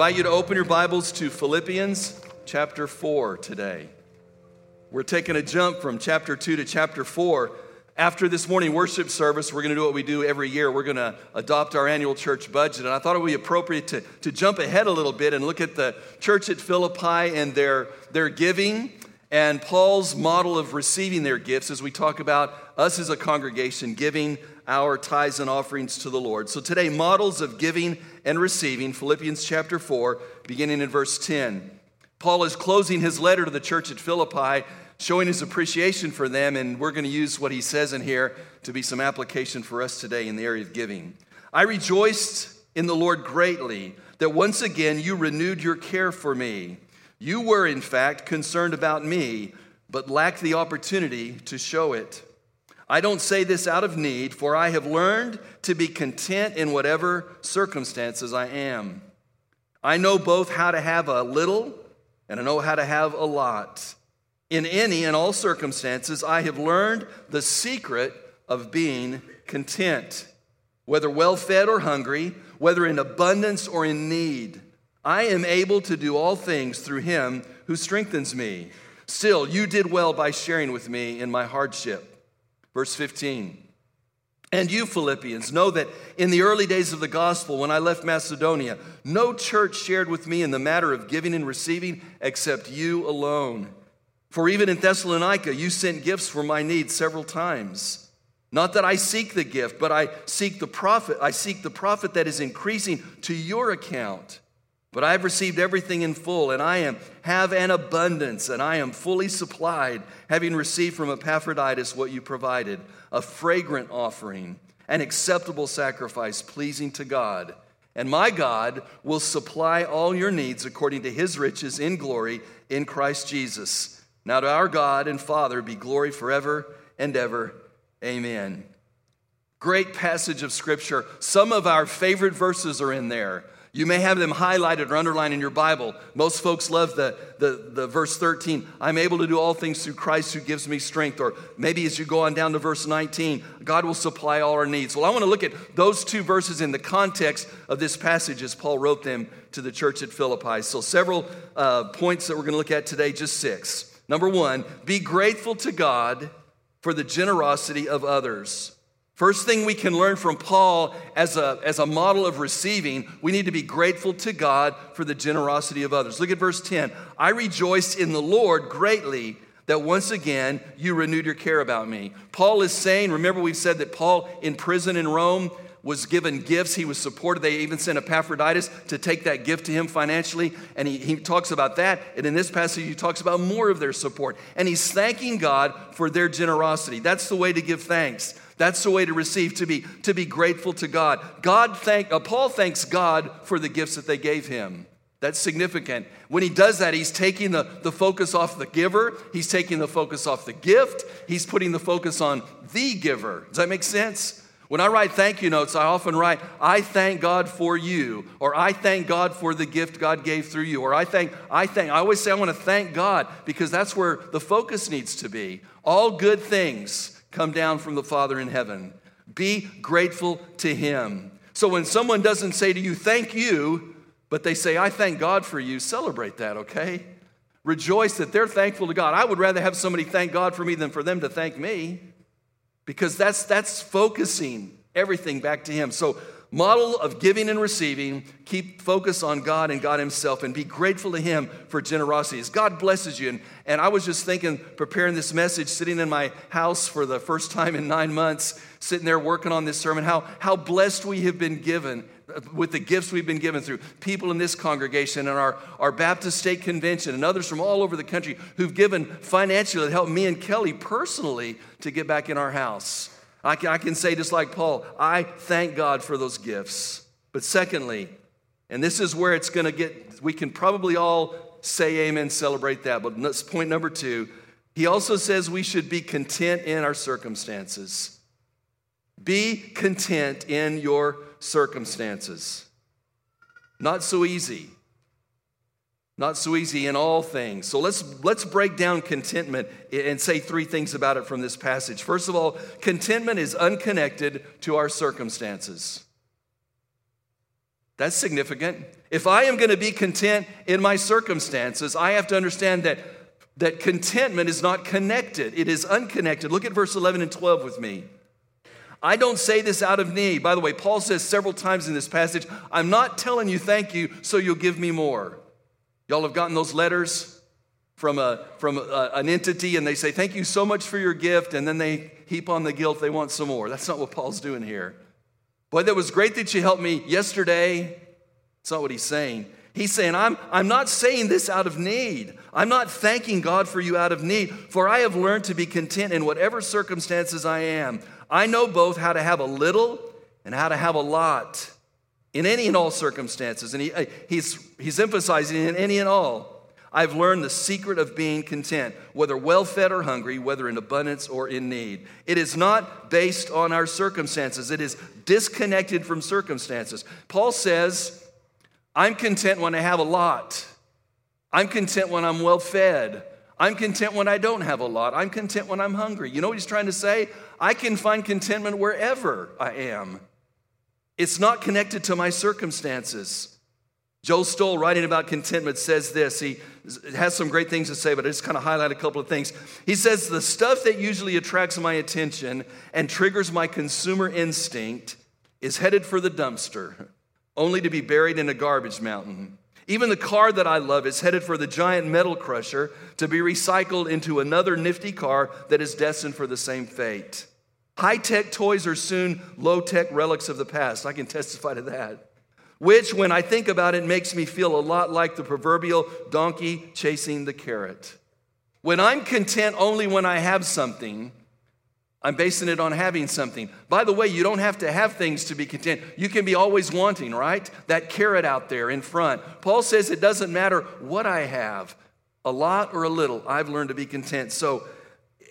Invite you to open your Bibles to Philippians chapter 4 today. We're taking a jump from chapter 2 to chapter 4. After this morning worship service, we're going to do what we do every year. We're going to adopt our annual church budget. And I thought it would be appropriate to, to jump ahead a little bit and look at the church at Philippi and their, their giving and Paul's model of receiving their gifts as we talk about us as a congregation giving our tithes and offerings to the Lord. So today, models of giving and receiving, Philippians chapter 4, beginning in verse 10. Paul is closing his letter to the church at Philippi, showing his appreciation for them, and we're going to use what he says in here to be some application for us today in the area of giving. I rejoiced in the Lord greatly that once again you renewed your care for me. You were, in fact, concerned about me, but lacked the opportunity to show it. I don't say this out of need, for I have learned to be content in whatever circumstances I am. I know both how to have a little and I know how to have a lot. In any and all circumstances, I have learned the secret of being content, whether well fed or hungry, whether in abundance or in need. I am able to do all things through him who strengthens me. Still, you did well by sharing with me in my hardship. Verse 15. And you, Philippians, know that in the early days of the gospel, when I left Macedonia, no church shared with me in the matter of giving and receiving except you alone. For even in Thessalonica, you sent gifts for my needs several times. Not that I seek the gift, but I seek the profit. I seek the profit that is increasing to your account. But I have received everything in full, and I am have an abundance, and I am fully supplied, having received from Epaphroditus what you provided, a fragrant offering, an acceptable sacrifice pleasing to God. And my God will supply all your needs according to his riches in glory in Christ Jesus. Now to our God and Father be glory forever and ever. Amen. Great passage of scripture. Some of our favorite verses are in there. You may have them highlighted or underlined in your Bible. Most folks love the, the, the, verse 13, I'm able to do all things through Christ who gives me strength. Or maybe as you go on down to verse 19, God will supply all our needs. Well, I want to look at those two verses in the context of this passage as Paul wrote them to the church at Philippi. So, several uh, points that we're going to look at today, just six. Number one, be grateful to God for the generosity of others. First thing we can learn from Paul as a, as a model of receiving, we need to be grateful to God for the generosity of others. Look at verse 10. I rejoiced in the Lord greatly that once again you renewed your care about me. Paul is saying, remember, we've said that Paul in prison in Rome was given gifts. He was supported. They even sent Epaphroditus to take that gift to him financially. And he, he talks about that. And in this passage, he talks about more of their support. And he's thanking God for their generosity. That's the way to give thanks. That's the way to receive, to be, to be grateful to God. God thank, uh, Paul thanks God for the gifts that they gave him. That's significant. When he does that, he's taking the, the focus off the giver, he's taking the focus off the gift, he's putting the focus on the giver. Does that make sense? When I write thank you notes, I often write, I thank God for you, or I thank God for the gift God gave through you, or I thank, I thank, I always say I want to thank God because that's where the focus needs to be. All good things come down from the Father in heaven. Be grateful to Him. So when someone doesn't say to you, thank you, but they say, I thank God for you, celebrate that, okay? Rejoice that they're thankful to God. I would rather have somebody thank God for me than for them to thank me because that's, that's focusing everything back to Him. So model of giving and receiving, keep focus on God and God Himself and be grateful to Him for generosity. As God blesses you. And, and I was just thinking, preparing this message, sitting in my house for the first time in nine months, sitting there working on this sermon, how, how blessed we have been given uh, with the gifts we've been given through people in this congregation and our, our Baptist State Convention and others from all over the country who've given financially to help me and Kelly personally to get back in our house. I can, I can say, just like Paul, I thank God for those gifts. But secondly, and this is where it's going to get, we can probably all say amen, celebrate that. But that's point number two. He also says we should be content in our circumstances. Be content in your circumstances. Not so easy. Not so easy in all things. So let's let's break down contentment and say three things about it from this passage. First of all, contentment is unconnected to our circumstances. That's significant. If I am going to be content in my circumstances, I have to understand that that contentment is not connected. It is unconnected. Look at verse 11 and 12 with me. I don't say this out of need. By the way, Paul says several times in this passage, I'm not telling you thank you so you'll give me more. Y'all have gotten those letters from, a, from a, an entity and they say, Thank you so much for your gift, and then they heap on the guilt, they want some more. That's not what Paul's doing here. Boy, that was great that you helped me yesterday. That's not what he's saying. He's saying, I'm, I'm not saying this out of need. I'm not thanking God for you out of need, for I have learned to be content in whatever circumstances I am. I know both how to have a little and how to have a lot in any and all circumstances. And he, uh, he's, he's emphasizing in any and all. I've learned the secret of being content, whether well fed or hungry, whether in abundance or in need. It is not based on our circumstances, it is disconnected from circumstances. Paul says, I'm content when I have a lot. I'm content when I'm well fed. I'm content when I don't have a lot. I'm content when I'm hungry. You know what he's trying to say? I can find contentment wherever I am. It's not connected to my circumstances. Joe Stowell, writing about contentment, says this. He has some great things to say, but I just kind of highlight a couple of things. He says, The stuff that usually attracts my attention and triggers my consumer instinct is headed for the dumpster, only to be buried in a garbage mountain. Even the car that I love is headed for the giant metal crusher to be recycled into another nifty car that is destined for the same fate. High tech toys are soon low tech relics of the past. I can testify to that. Which, when I think about it, makes me feel a lot like the proverbial donkey chasing the carrot. When I'm content only when I have something, I'm basing it on having something. By the way, you don't have to have things to be content. You can be always wanting, right? That carrot out there in front. Paul says it doesn't matter what I have, a lot or a little, I've learned to be content. So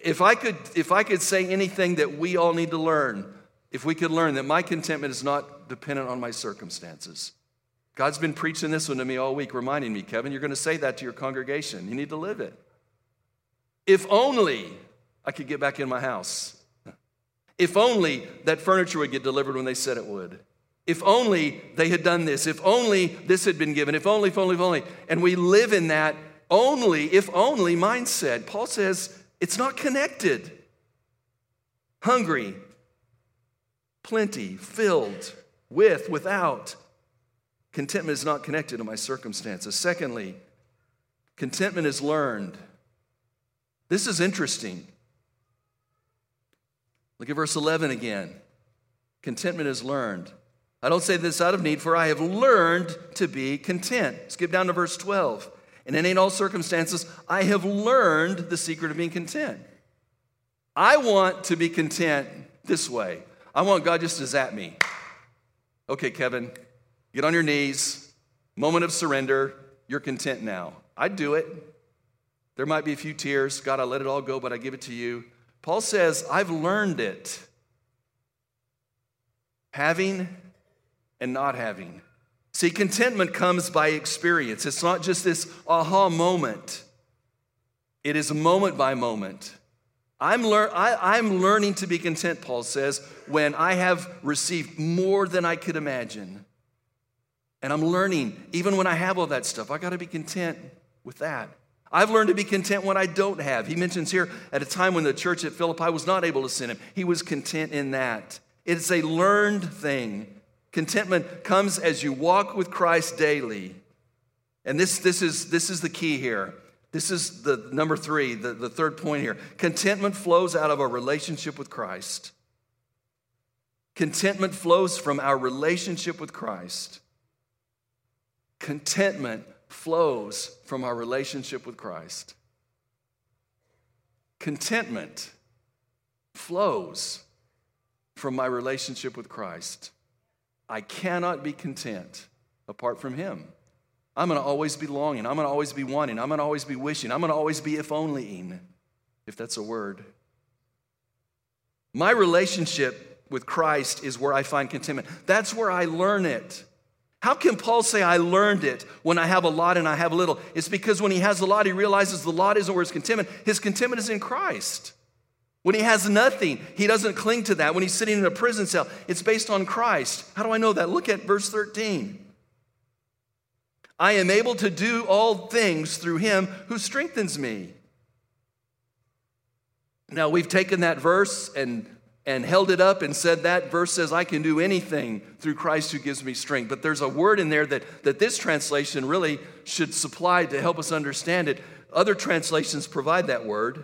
if I could if I could say anything that we all need to learn, if we could learn that my contentment is not dependent on my circumstances. God's been preaching this one to me all week, reminding me, Kevin, you're going to say that to your congregation. You need to live it. If only I could get back in my house. If only that furniture would get delivered when they said it would. If only they had done this. If only this had been given. If only, if only, if only. And we live in that only, if only mindset. Paul says it's not connected. Hungry, plenty, filled, with, without. Contentment is not connected to my circumstances. Secondly, contentment is learned. This is interesting. Look at verse 11 again. Contentment is learned. I don't say this out of need, for I have learned to be content. Skip down to verse 12. And in all circumstances, I have learned the secret of being content. I want to be content this way. I want God just to zap me. Okay, Kevin, get on your knees, moment of surrender. You're content now. I'd do it. There might be a few tears. God, I let it all go, but I give it to you. Paul says, I've learned it. Having and not having. See, contentment comes by experience. It's not just this aha moment, it is moment by moment. I'm, lear- I, I'm learning to be content, Paul says, when I have received more than I could imagine. And I'm learning, even when I have all that stuff, I got to be content with that. I've learned to be content when I don't have. He mentions here at a time when the church at Philippi was not able to send him, he was content in that. It's a learned thing. Contentment comes as you walk with Christ daily. And this, this, is, this is the key here. This is the number three, the, the third point here. Contentment flows out of our relationship with Christ. Contentment flows from our relationship with Christ. Contentment flows from our relationship with Christ. Contentment flows from my relationship with Christ. I cannot be content apart from Him. I'm going to always be longing. I'm going to always be wanting. I'm going to always be wishing. I'm going to always be if onlying, if that's a word. My relationship with Christ is where I find contentment. That's where I learn it. How can Paul say I learned it when I have a lot and I have a little? It's because when he has a lot, he realizes the lot isn't where his contentment. His contentment is in Christ. When he has nothing, he doesn't cling to that. When he's sitting in a prison cell, it's based on Christ. How do I know that? Look at verse 13. I am able to do all things through him who strengthens me. Now, we've taken that verse and, and held it up and said that verse says, I can do anything through Christ who gives me strength. But there's a word in there that, that this translation really should supply to help us understand it. Other translations provide that word.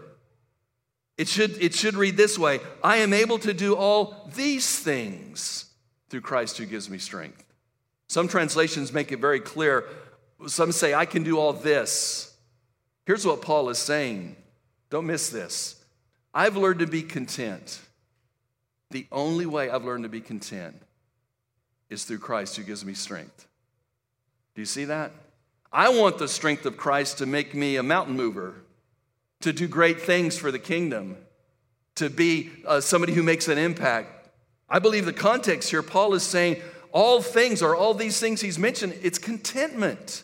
It should, it should read this way I am able to do all these things through Christ who gives me strength. Some translations make it very clear. Some say, I can do all this. Here's what Paul is saying. Don't miss this. I've learned to be content. The only way I've learned to be content is through Christ who gives me strength. Do you see that? I want the strength of Christ to make me a mountain mover, to do great things for the kingdom, to be uh, somebody who makes an impact. I believe the context here, Paul is saying all things or all these things he's mentioned, it's contentment.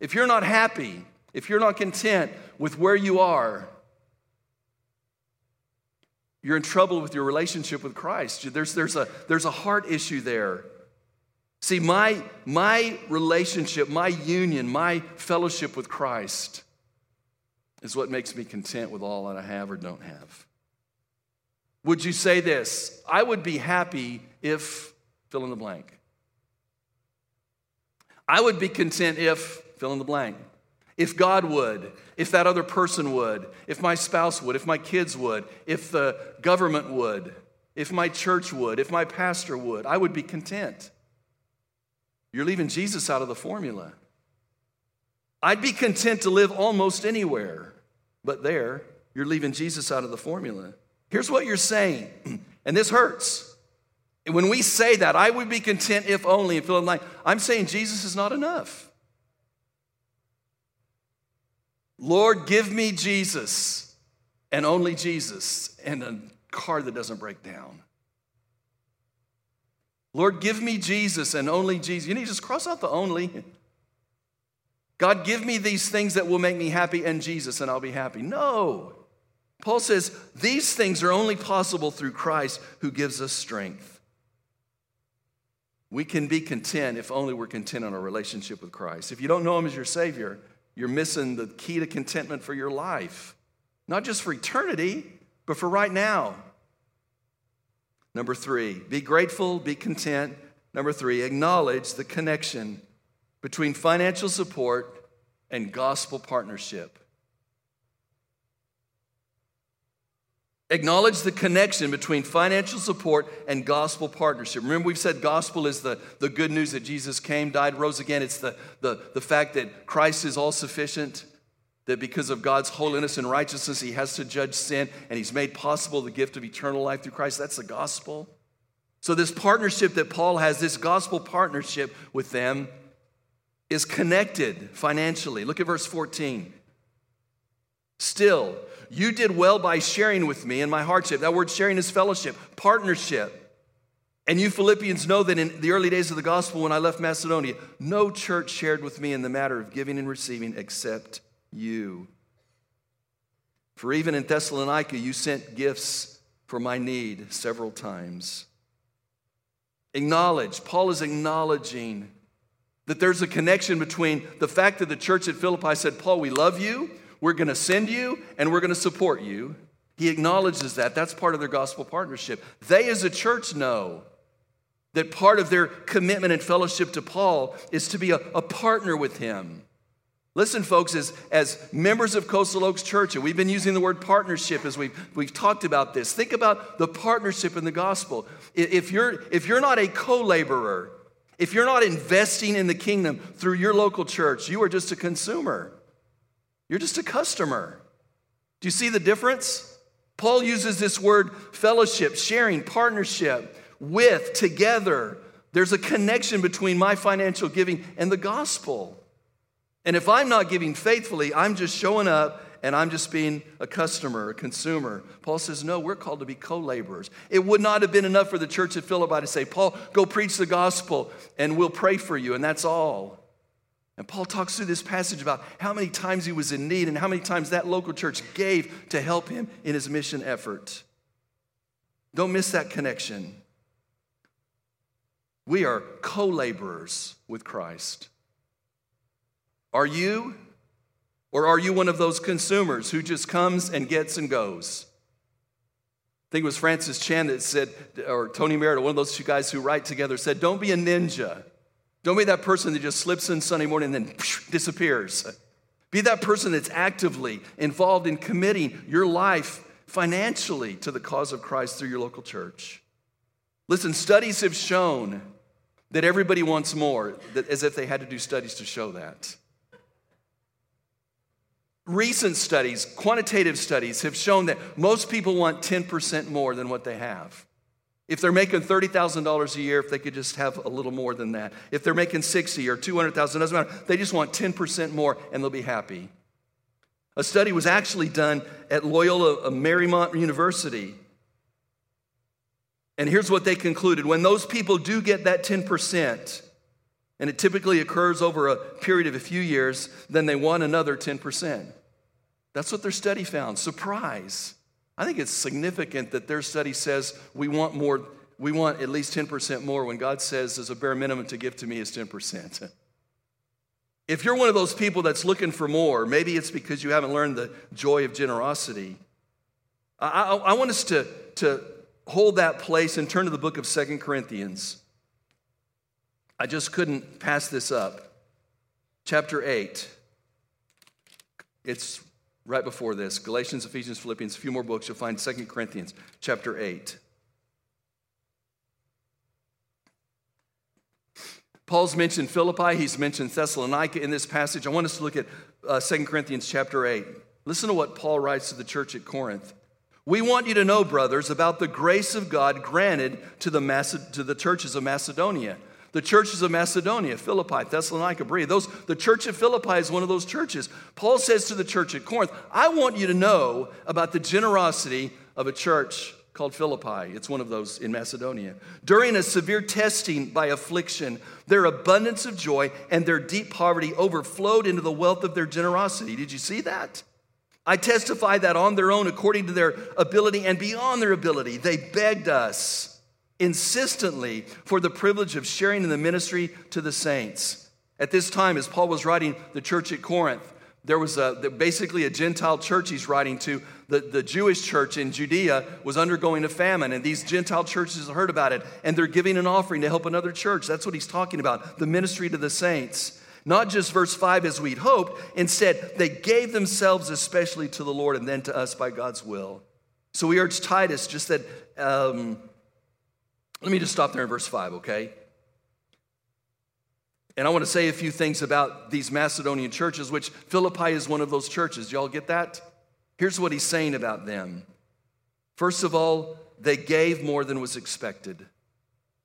If you're not happy, if you're not content with where you are, you're in trouble with your relationship with Christ. There's, there's, a, there's a heart issue there. See, my, my relationship, my union, my fellowship with Christ is what makes me content with all that I have or don't have. Would you say this? I would be happy if fill in the blank. I would be content if fill in the blank. If God would, if that other person would, if my spouse would, if my kids would, if the government would, if my church would, if my pastor would, I would be content. You're leaving Jesus out of the formula. I'd be content to live almost anywhere, but there, you're leaving Jesus out of the formula. Here's what you're saying, and this hurts. When we say that, I would be content if only, and fill in line, I'm saying Jesus is not enough. Lord, give me Jesus and only Jesus and a car that doesn't break down. Lord, give me Jesus and only Jesus. You need to just cross out the only. God, give me these things that will make me happy and Jesus, and I'll be happy. No. Paul says these things are only possible through Christ who gives us strength. We can be content if only we're content in our relationship with Christ. If you don't know Him as your Savior, you're missing the key to contentment for your life, not just for eternity, but for right now. Number three, be grateful, be content. Number three, acknowledge the connection between financial support and gospel partnership. Acknowledge the connection between financial support and gospel partnership. Remember, we've said gospel is the, the good news that Jesus came, died, rose again. It's the, the, the fact that Christ is all sufficient, that because of God's holiness and righteousness, he has to judge sin, and he's made possible the gift of eternal life through Christ. That's the gospel. So, this partnership that Paul has, this gospel partnership with them, is connected financially. Look at verse 14. Still, you did well by sharing with me in my hardship. That word sharing is fellowship, partnership. And you Philippians know that in the early days of the gospel, when I left Macedonia, no church shared with me in the matter of giving and receiving except you. For even in Thessalonica, you sent gifts for my need several times. Acknowledge, Paul is acknowledging that there's a connection between the fact that the church at Philippi said, Paul, we love you, we're going to send you and we're going to support you. He acknowledges that. That's part of their gospel partnership. They, as a church, know that part of their commitment and fellowship to Paul is to be a, a partner with him. Listen, folks, as, as members of Coastal Oaks Church, and we've been using the word partnership as we've, we've talked about this, think about the partnership in the gospel. If you're, if you're not a co laborer, if you're not investing in the kingdom through your local church, you are just a consumer. You're just a customer. Do you see the difference? Paul uses this word fellowship, sharing, partnership, with, together. There's a connection between my financial giving and the gospel. And if I'm not giving faithfully, I'm just showing up and I'm just being a customer, a consumer. Paul says, No, we're called to be co laborers. It would not have been enough for the church at Philippi to say, Paul, go preach the gospel and we'll pray for you, and that's all. And Paul talks through this passage about how many times he was in need and how many times that local church gave to help him in his mission effort. Don't miss that connection. We are co laborers with Christ. Are you? Or are you one of those consumers who just comes and gets and goes? I think it was Francis Chan that said, or Tony Merida, one of those two guys who write together, said, Don't be a ninja. Don't be that person that just slips in Sunday morning and then disappears. Be that person that's actively involved in committing your life financially to the cause of Christ through your local church. Listen, studies have shown that everybody wants more, that, as if they had to do studies to show that. Recent studies, quantitative studies, have shown that most people want 10% more than what they have. If they're making $30,000 a year, if they could just have a little more than that. If they're making 60 or 200,000, doesn't matter. They just want 10% more and they'll be happy. A study was actually done at Loyola uh, Marymount University. And here's what they concluded when those people do get that 10%, and it typically occurs over a period of a few years, then they want another 10%. That's what their study found. Surprise. I think it's significant that their study says we want more, we want at least 10% more when God says as a bare minimum to give to me is 10%. If you're one of those people that's looking for more, maybe it's because you haven't learned the joy of generosity. I, I, I want us to, to hold that place and turn to the book of Second Corinthians. I just couldn't pass this up. Chapter 8. It's right before this Galatians, Ephesians, Philippians, a few more books. You'll find Second Corinthians, chapter 8. Paul's mentioned Philippi, he's mentioned Thessalonica in this passage. I want us to look at uh, 2 Corinthians chapter 8. Listen to what Paul writes to the church at Corinth. We want you to know, brothers, about the grace of God granted to the, Maced- to the churches of Macedonia. The churches of Macedonia, Philippi, Thessalonica, Berea, those, the church of Philippi is one of those churches. Paul says to the church at Corinth, I want you to know about the generosity of a church called Philippi. It's one of those in Macedonia. During a severe testing by affliction, their abundance of joy and their deep poverty overflowed into the wealth of their generosity. Did you see that? I testify that on their own, according to their ability and beyond their ability, they begged us insistently for the privilege of sharing in the ministry to the saints. At this time, as Paul was writing the church at Corinth, there was a, basically a Gentile church he's writing to. The, the Jewish church in Judea was undergoing a famine, and these Gentile churches heard about it, and they're giving an offering to help another church. That's what he's talking about the ministry to the saints. Not just verse 5 as we'd hoped. Instead, they gave themselves especially to the Lord and then to us by God's will. So we urge Titus just that, um, let me just stop there in verse 5, okay? And I want to say a few things about these Macedonian churches, which Philippi is one of those churches. Y'all get that? Here's what he's saying about them. First of all, they gave more than was expected.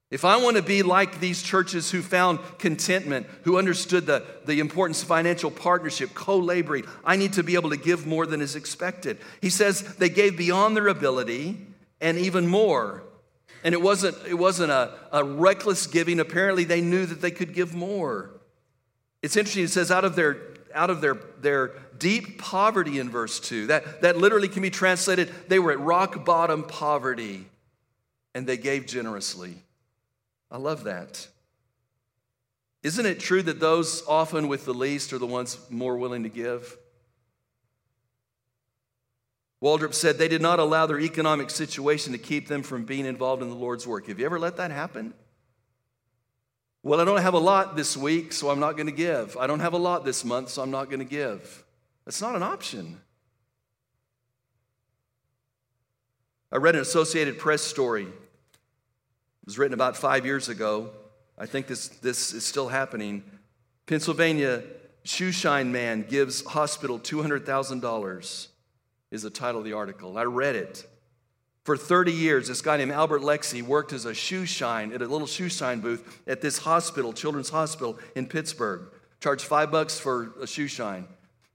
If I want to be like these churches who found contentment, who understood the, the importance of financial partnership, co laboring, I need to be able to give more than is expected. He says they gave beyond their ability and even more. And it wasn't, it wasn't a, a reckless giving. Apparently, they knew that they could give more. It's interesting, it says, out of their, out of their, their deep poverty in verse 2. That, that literally can be translated, they were at rock bottom poverty and they gave generously. I love that. Isn't it true that those often with the least are the ones more willing to give? Waldrop said they did not allow their economic situation to keep them from being involved in the Lord's work. Have you ever let that happen? Well, I don't have a lot this week, so I'm not going to give. I don't have a lot this month, so I'm not going to give. That's not an option. I read an Associated Press story it was written about five years ago. I think this, this is still happening. Pennsylvania shoeshine man gives hospital $200,000 is the title of the article. I read it. For 30 years, this guy named Albert Lexie worked as a shoe shine at a little shoe shine booth at this hospital, Children's Hospital in Pittsburgh. Charged five bucks for a shoe shine.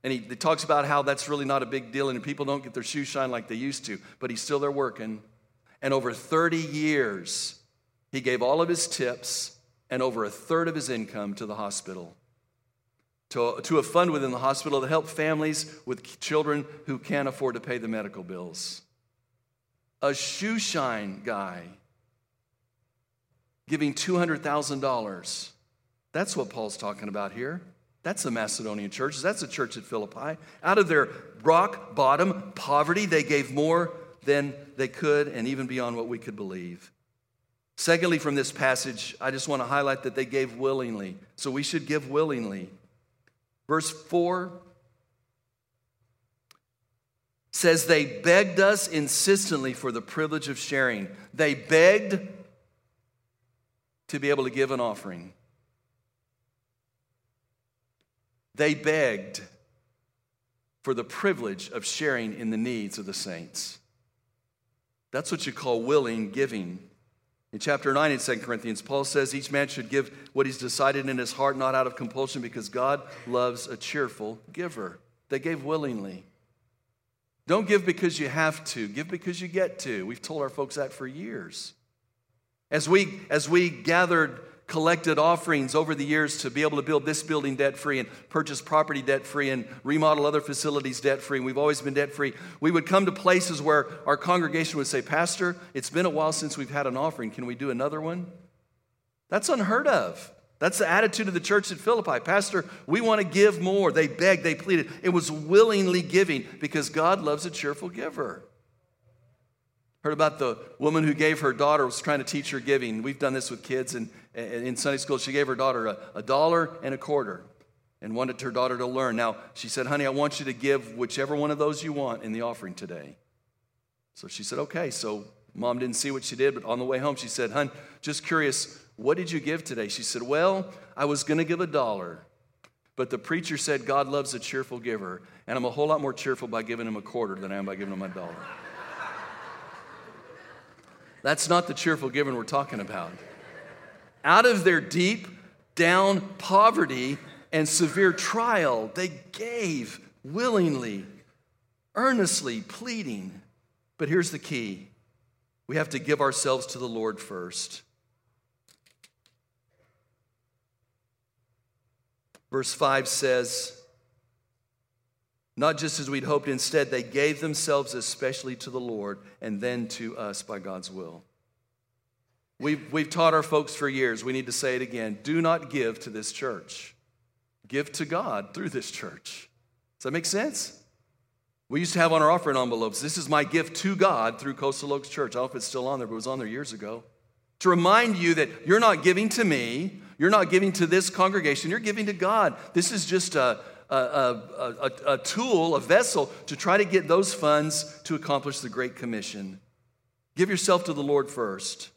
And he, he talks about how that's really not a big deal and people don't get their shoe shine like they used to, but he's still there working. And over 30 years, he gave all of his tips and over a third of his income to the hospital, to, to a fund within the hospital to help families with children who can't afford to pay the medical bills a shoe shine guy giving $200,000. That's what Paul's talking about here. That's the Macedonian church. That's the church at Philippi. Out of their rock bottom poverty, they gave more than they could and even beyond what we could believe. Secondly, from this passage, I just want to highlight that they gave willingly. So we should give willingly. Verse 4 says they begged us insistently for the privilege of sharing. They begged to be able to give an offering. They begged for the privilege of sharing in the needs of the saints. That's what you call willing giving. In chapter 9 in 2 Corinthians, Paul says each man should give what he's decided in his heart, not out of compulsion, because God loves a cheerful giver. They gave willingly. Don't give because you have to, give because you get to. We've told our folks that for years. As we, as we gathered, collected offerings over the years to be able to build this building debt free and purchase property debt free and remodel other facilities debt free, and we've always been debt free, we would come to places where our congregation would say, Pastor, it's been a while since we've had an offering. Can we do another one? That's unheard of. That's the attitude of the church at Philippi. Pastor, we want to give more. They begged, they pleaded. It was willingly giving because God loves a cheerful giver. Heard about the woman who gave her daughter, was trying to teach her giving. We've done this with kids and in Sunday school. She gave her daughter a, a dollar and a quarter and wanted her daughter to learn. Now, she said, Honey, I want you to give whichever one of those you want in the offering today. So she said, Okay. So mom didn't see what she did, but on the way home, she said, Hun, just curious, what did you give today? She said, Well, I was going to give a dollar, but the preacher said God loves a cheerful giver, and I'm a whole lot more cheerful by giving him a quarter than I am by giving him a dollar. That's not the cheerful giving we're talking about. Out of their deep down poverty and severe trial, they gave willingly, earnestly, pleading. But here's the key we have to give ourselves to the Lord first. Verse 5 says, Not just as we'd hoped, instead, they gave themselves especially to the Lord and then to us by God's will. We've, we've taught our folks for years, we need to say it again do not give to this church, give to God through this church. Does that make sense? We used to have on our offering envelopes, this is my gift to God through Coastal Oaks Church. I don't know if it's still on there, but it was on there years ago. To remind you that you're not giving to me, you're not giving to this congregation, you're giving to God. This is just a, a, a, a, tool, a vessel to try to get those funds to accomplish the Great Commission. Give yourself to the Lord first,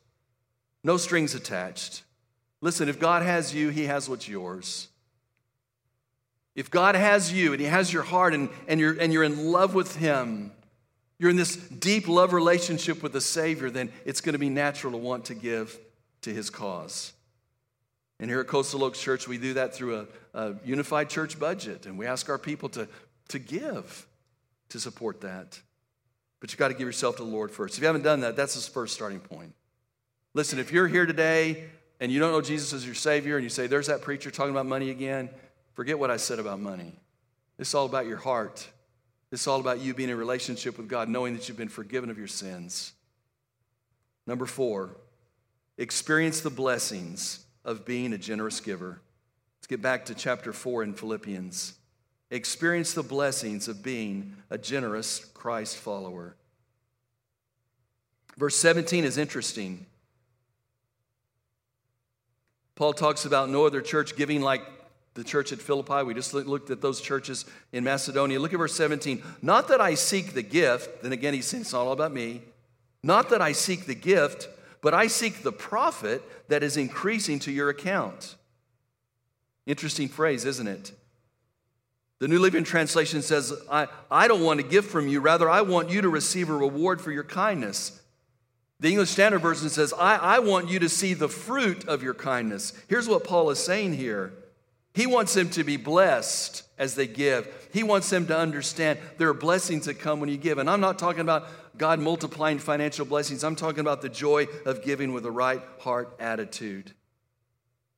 no strings attached. Listen, if God has you, He has what's yours. If God has you and He has your heart and, and, you're, and you're in love with Him, you're in this deep love relationship with the Savior, then it's going to be natural to want to give to His cause. And here at Coastal Oaks Church, we do that through a, a unified church budget, and we ask our people to, to give to support that. But you've got to give yourself to the Lord first. If you haven't done that, that's his first starting point. Listen, if you're here today and you don't know Jesus as your Savior, and you say, There's that preacher talking about money again, forget what I said about money. It's all about your heart. It's all about you being in relationship with God, knowing that you've been forgiven of your sins. Number four, experience the blessings of being a generous giver. Let's get back to chapter 4 in Philippians. Experience the blessings of being a generous Christ follower. Verse 17 is interesting. Paul talks about no other church giving like the church at Philippi. We just looked at those churches in Macedonia. Look at verse 17. Not that I seek the gift, then again, he's saying it's not all about me. Not that I seek the gift, but I seek the profit that is increasing to your account. Interesting phrase, isn't it? The New Living Translation says, I, I don't want a gift from you, rather, I want you to receive a reward for your kindness. The English Standard Version says, I, I want you to see the fruit of your kindness. Here's what Paul is saying here He wants them to be blessed as they give, he wants them to understand there are blessings that come when you give. And I'm not talking about God multiplying financial blessings, I'm talking about the joy of giving with a right heart attitude.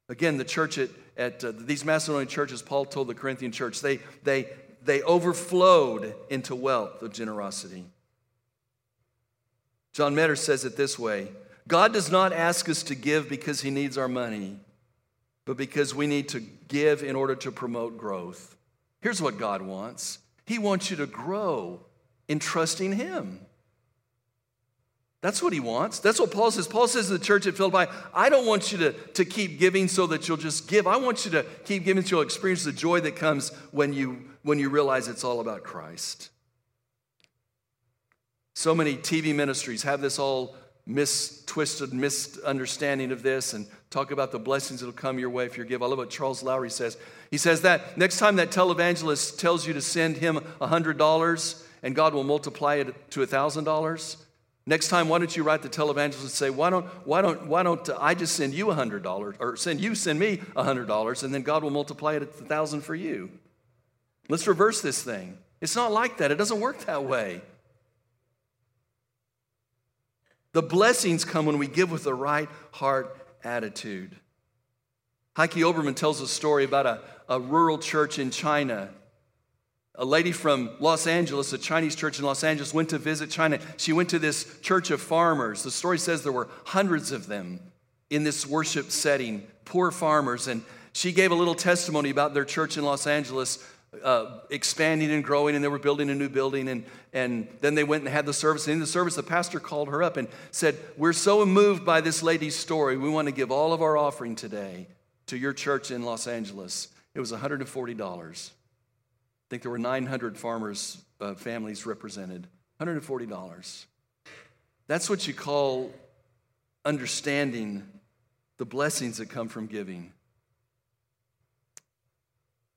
Again, the church at, at uh, these Macedonian churches, Paul told the Corinthian church, they, they, they overflowed into wealth of generosity. John Metter says it this way God does not ask us to give because he needs our money, but because we need to give in order to promote growth. Here's what God wants He wants you to grow in trusting Him. That's what he wants. That's what Paul says. Paul says to the church at Philippi, I don't want you to, to keep giving so that you'll just give. I want you to keep giving so you'll experience the joy that comes when you, when you realize it's all about Christ. So many TV ministries have this all mistwisted, misunderstanding of this and talk about the blessings that'll come your way if you give. I love what Charles Lowery says. He says that next time that televangelist tells you to send him $100 and God will multiply it to $1,000, Next time, why don't you write the televangelist and say, why don't, why don't, why don't I just send you $100 or send you, send me $100 and then God will multiply it at 1000 for you. Let's reverse this thing. It's not like that. It doesn't work that way. The blessings come when we give with the right heart attitude. Heike Oberman tells a story about a, a rural church in China a lady from Los Angeles, a Chinese church in Los Angeles, went to visit China. She went to this church of farmers. The story says there were hundreds of them in this worship setting, poor farmers. And she gave a little testimony about their church in Los Angeles uh, expanding and growing, and they were building a new building. And, and then they went and had the service. And in the service, the pastor called her up and said, We're so moved by this lady's story. We want to give all of our offering today to your church in Los Angeles. It was $140 I think there were 900 farmers' uh, families represented. $140. That's what you call understanding the blessings that come from giving.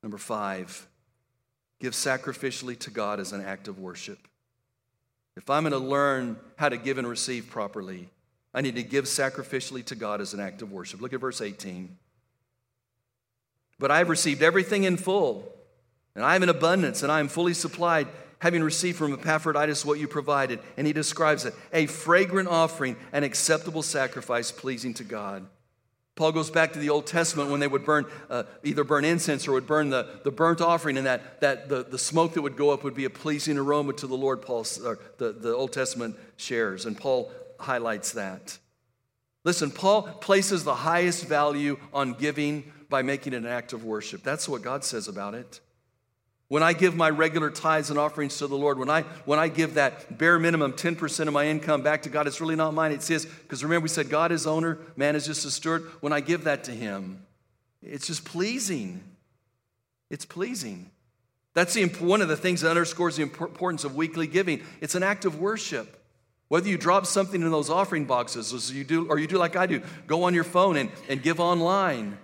Number five, give sacrificially to God as an act of worship. If I'm going to learn how to give and receive properly, I need to give sacrificially to God as an act of worship. Look at verse 18. But I've received everything in full and I am in abundance, and I am fully supplied, having received from Epaphroditus what you provided. And he describes it a fragrant offering, an acceptable sacrifice pleasing to God. Paul goes back to the Old Testament when they would burn, uh, either burn incense or would burn the, the burnt offering, and that, that the, the smoke that would go up would be a pleasing aroma to the Lord, Paul, or the, the Old Testament shares. And Paul highlights that. Listen, Paul places the highest value on giving by making it an act of worship. That's what God says about it. When I give my regular tithes and offerings to the Lord, when I, when I give that bare minimum 10% of my income back to God, it's really not mine, it's His. Because remember, we said God is owner, man is just a steward. When I give that to Him, it's just pleasing. It's pleasing. That's the, one of the things that underscores the importance of weekly giving. It's an act of worship. Whether you drop something in those offering boxes, or you do, or you do like I do, go on your phone and, and give online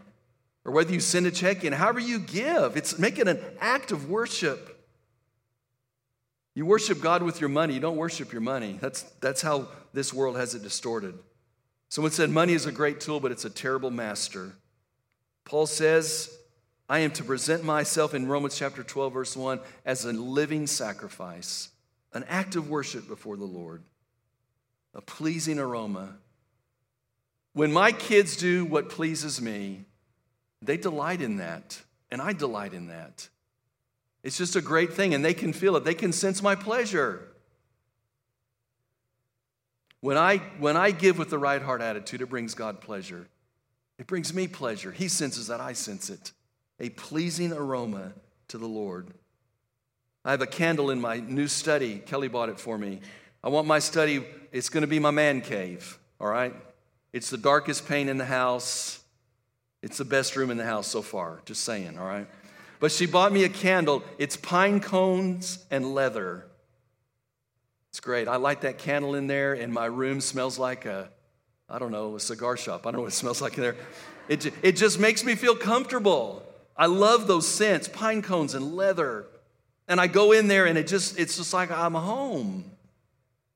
or whether you send a check in, however you give, it's making an act of worship. You worship God with your money, you don't worship your money. That's, that's how this world has it distorted. Someone said money is a great tool, but it's a terrible master. Paul says, I am to present myself in Romans chapter 12, verse 1, as a living sacrifice, an act of worship before the Lord, a pleasing aroma. When my kids do what pleases me, they delight in that, and I delight in that. It's just a great thing, and they can feel it. They can sense my pleasure. When I, when I give with the right heart attitude, it brings God pleasure. It brings me pleasure. He senses that, I sense it. A pleasing aroma to the Lord. I have a candle in my new study. Kelly bought it for me. I want my study, it's going to be my man cave, all right? It's the darkest pane in the house. It's the best room in the house so far, just saying, all right? But she bought me a candle. It's pine cones and leather. It's great. I light that candle in there, and my room smells like a, I don't know, a cigar shop. I don't know what it smells like in there. It, it just makes me feel comfortable. I love those scents, pine cones and leather. And I go in there and it just it's just like I'm home.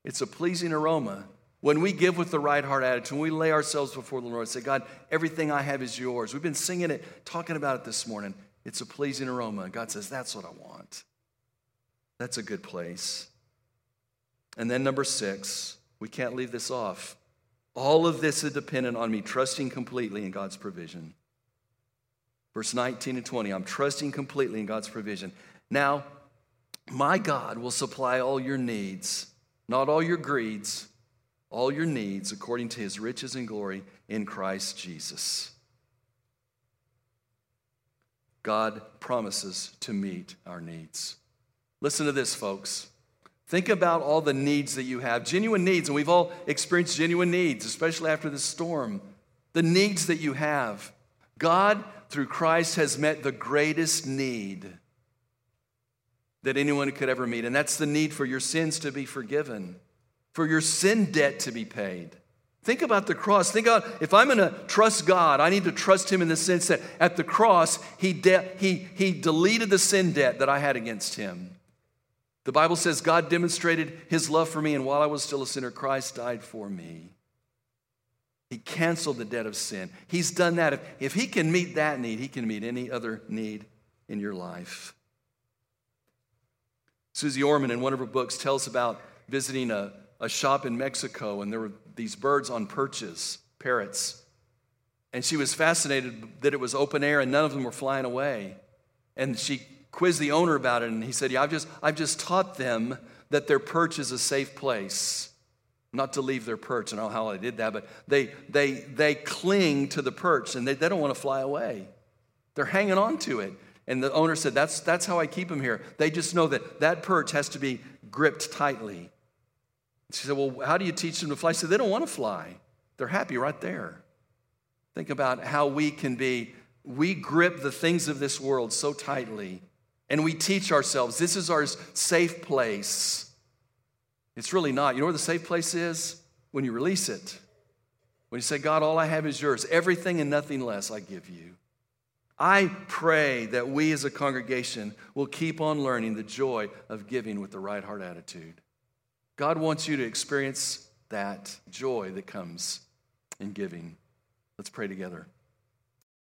It's a pleasing aroma. When we give with the right heart attitude, when we lay ourselves before the Lord and say, God, everything I have is yours. We've been singing it, talking about it this morning. It's a pleasing aroma. God says, That's what I want. That's a good place. And then, number six, we can't leave this off. All of this is dependent on me trusting completely in God's provision. Verse 19 and 20, I'm trusting completely in God's provision. Now, my God will supply all your needs, not all your greeds, all your needs according to his riches and glory in Christ Jesus. God promises to meet our needs. Listen to this, folks. Think about all the needs that you have, genuine needs, and we've all experienced genuine needs, especially after this storm. The needs that you have. God, through Christ, has met the greatest need that anyone could ever meet, and that's the need for your sins to be forgiven, for your sin debt to be paid. Think about the cross. Think about if I'm going to trust God, I need to trust Him in the sense that at the cross, he, de- he, he deleted the sin debt that I had against Him. The Bible says God demonstrated His love for me, and while I was still a sinner, Christ died for me. He canceled the debt of sin. He's done that. If, if He can meet that need, He can meet any other need in your life. Susie Orman, in one of her books, tells about visiting a, a shop in Mexico, and there were these birds on perches, parrots. And she was fascinated that it was open air and none of them were flying away. And she quizzed the owner about it, and he said, Yeah, I've just, I've just taught them that their perch is a safe place, not to leave their perch. I don't know how I did that, but they, they, they cling to the perch and they, they don't want to fly away. They're hanging on to it. And the owner said, that's, that's how I keep them here. They just know that that perch has to be gripped tightly. She said, Well, how do you teach them to fly? She said, They don't want to fly. They're happy right there. Think about how we can be, we grip the things of this world so tightly, and we teach ourselves this is our safe place. It's really not. You know where the safe place is? When you release it. When you say, God, all I have is yours, everything and nothing less I give you. I pray that we as a congregation will keep on learning the joy of giving with the right heart attitude. God wants you to experience that joy that comes in giving. Let's pray together.